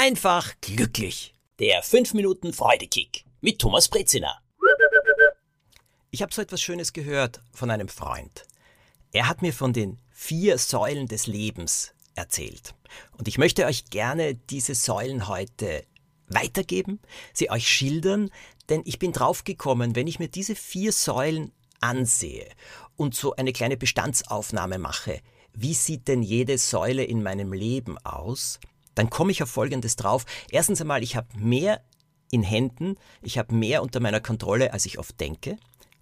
einfach glücklich. Der 5 Minuten Freudekick mit Thomas Brezina. Ich habe so etwas Schönes gehört von einem Freund. Er hat mir von den vier Säulen des Lebens erzählt. Und ich möchte euch gerne diese Säulen heute weitergeben, sie euch schildern, denn ich bin draufgekommen, wenn ich mir diese vier Säulen ansehe und so eine kleine Bestandsaufnahme mache, wie sieht denn jede Säule in meinem Leben aus, dann komme ich auf Folgendes drauf. Erstens einmal, ich habe mehr in Händen, ich habe mehr unter meiner Kontrolle, als ich oft denke.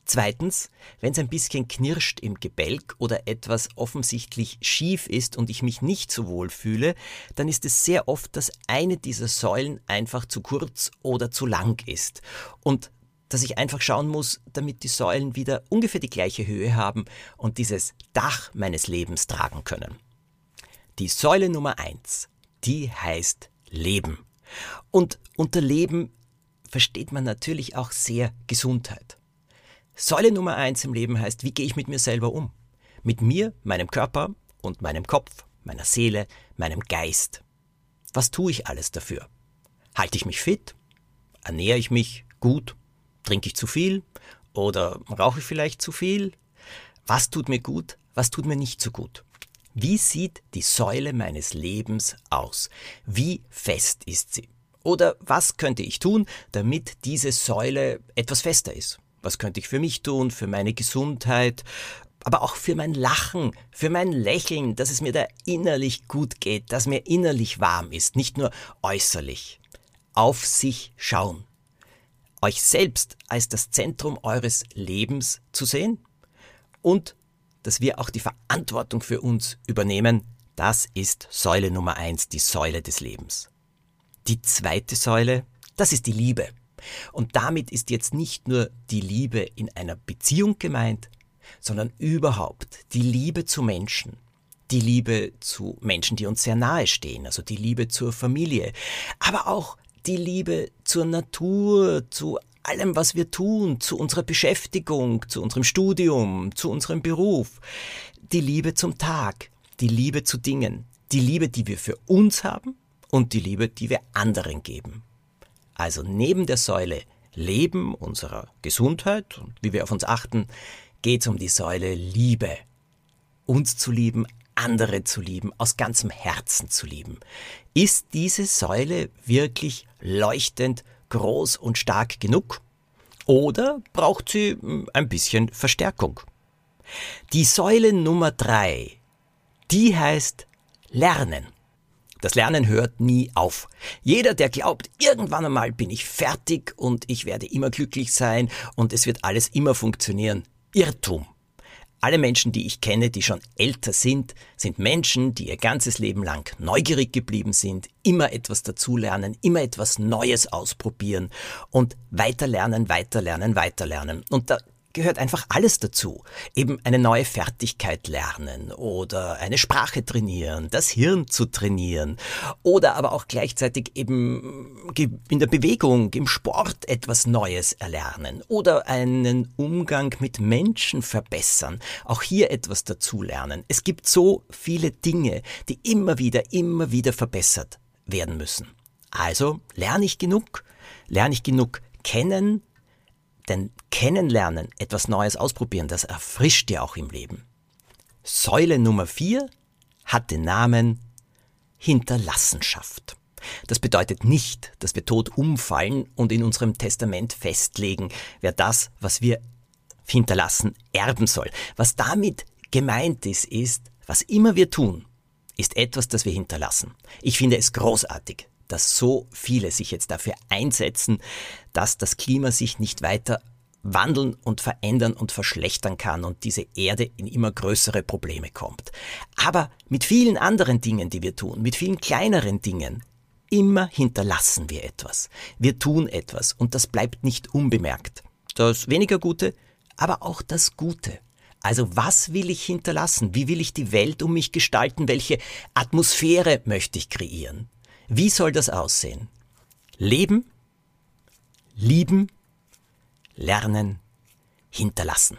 Zweitens, wenn es ein bisschen knirscht im Gebälk oder etwas offensichtlich schief ist und ich mich nicht so wohl fühle, dann ist es sehr oft, dass eine dieser Säulen einfach zu kurz oder zu lang ist. Und dass ich einfach schauen muss, damit die Säulen wieder ungefähr die gleiche Höhe haben und dieses Dach meines Lebens tragen können. Die Säule Nummer eins, die heißt Leben. Und unter Leben versteht man natürlich auch sehr Gesundheit. Säule Nummer eins im Leben heißt, wie gehe ich mit mir selber um? Mit mir, meinem Körper und meinem Kopf, meiner Seele, meinem Geist. Was tue ich alles dafür? Halte ich mich fit? Ernähre ich mich gut? Trinke ich zu viel? Oder rauche ich vielleicht zu viel? Was tut mir gut? Was tut mir nicht so gut? Wie sieht die Säule meines Lebens aus? Wie fest ist sie? Oder was könnte ich tun, damit diese Säule etwas fester ist? Was könnte ich für mich tun, für meine Gesundheit, aber auch für mein Lachen, für mein Lächeln, dass es mir da innerlich gut geht, dass mir innerlich warm ist, nicht nur äußerlich. Auf sich schauen. Euch selbst als das Zentrum eures Lebens zu sehen und dass wir auch die Verantwortung für uns übernehmen, das ist Säule Nummer eins, die Säule des Lebens. Die zweite Säule, das ist die Liebe. Und damit ist jetzt nicht nur die Liebe in einer Beziehung gemeint, sondern überhaupt die Liebe zu Menschen, die Liebe zu Menschen, die uns sehr nahe stehen, also die Liebe zur Familie, aber auch die Liebe zur Natur, zu allem, was wir tun, zu unserer Beschäftigung, zu unserem Studium, zu unserem Beruf, die Liebe zum Tag, die Liebe zu Dingen, die Liebe, die wir für uns haben und die Liebe, die wir anderen geben. Also neben der Säule Leben unserer Gesundheit und wie wir auf uns achten, geht es um die Säule Liebe. Uns zu lieben, andere zu lieben, aus ganzem Herzen zu lieben. Ist diese Säule wirklich leuchtend, groß und stark genug? Oder braucht sie hm, ein bisschen Verstärkung? Die Säule Nummer drei, die heißt Lernen. Das Lernen hört nie auf. Jeder, der glaubt, irgendwann einmal bin ich fertig und ich werde immer glücklich sein und es wird alles immer funktionieren. Irrtum. Alle Menschen, die ich kenne, die schon älter sind, sind Menschen, die ihr ganzes Leben lang neugierig geblieben sind, immer etwas dazulernen, immer etwas Neues ausprobieren und weiterlernen, weiterlernen, weiterlernen. Und da gehört einfach alles dazu. Eben eine neue Fertigkeit lernen oder eine Sprache trainieren, das Hirn zu trainieren oder aber auch gleichzeitig eben in der Bewegung, im Sport etwas Neues erlernen oder einen Umgang mit Menschen verbessern, auch hier etwas dazulernen. Es gibt so viele Dinge, die immer wieder, immer wieder verbessert werden müssen. Also lerne ich genug, lerne ich genug kennen, denn kennenlernen, etwas Neues ausprobieren, das erfrischt ja auch im Leben. Säule Nummer vier hat den Namen Hinterlassenschaft. Das bedeutet nicht, dass wir tot umfallen und in unserem Testament festlegen, wer das, was wir hinterlassen, erben soll. Was damit gemeint ist, ist, was immer wir tun, ist etwas, das wir hinterlassen. Ich finde es großartig, dass so viele sich jetzt dafür einsetzen, dass das Klima sich nicht weiter wandeln und verändern und verschlechtern kann und diese Erde in immer größere Probleme kommt. Aber mit vielen anderen Dingen, die wir tun, mit vielen kleineren Dingen, immer hinterlassen wir etwas. Wir tun etwas und das bleibt nicht unbemerkt. Das weniger Gute, aber auch das Gute. Also was will ich hinterlassen? Wie will ich die Welt um mich gestalten? Welche Atmosphäre möchte ich kreieren? Wie soll das aussehen? Leben, lieben, lernen, hinterlassen.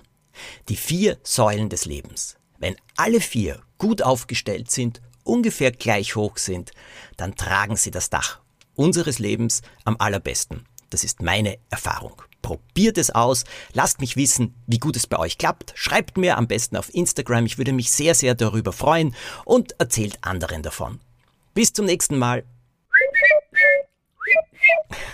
Die vier Säulen des Lebens. Wenn alle vier gut aufgestellt sind, ungefähr gleich hoch sind, dann tragen sie das Dach unseres Lebens am allerbesten. Das ist meine Erfahrung. Probiert es aus, lasst mich wissen, wie gut es bei euch klappt. Schreibt mir am besten auf Instagram, ich würde mich sehr, sehr darüber freuen und erzählt anderen davon. Bis zum nächsten Mal.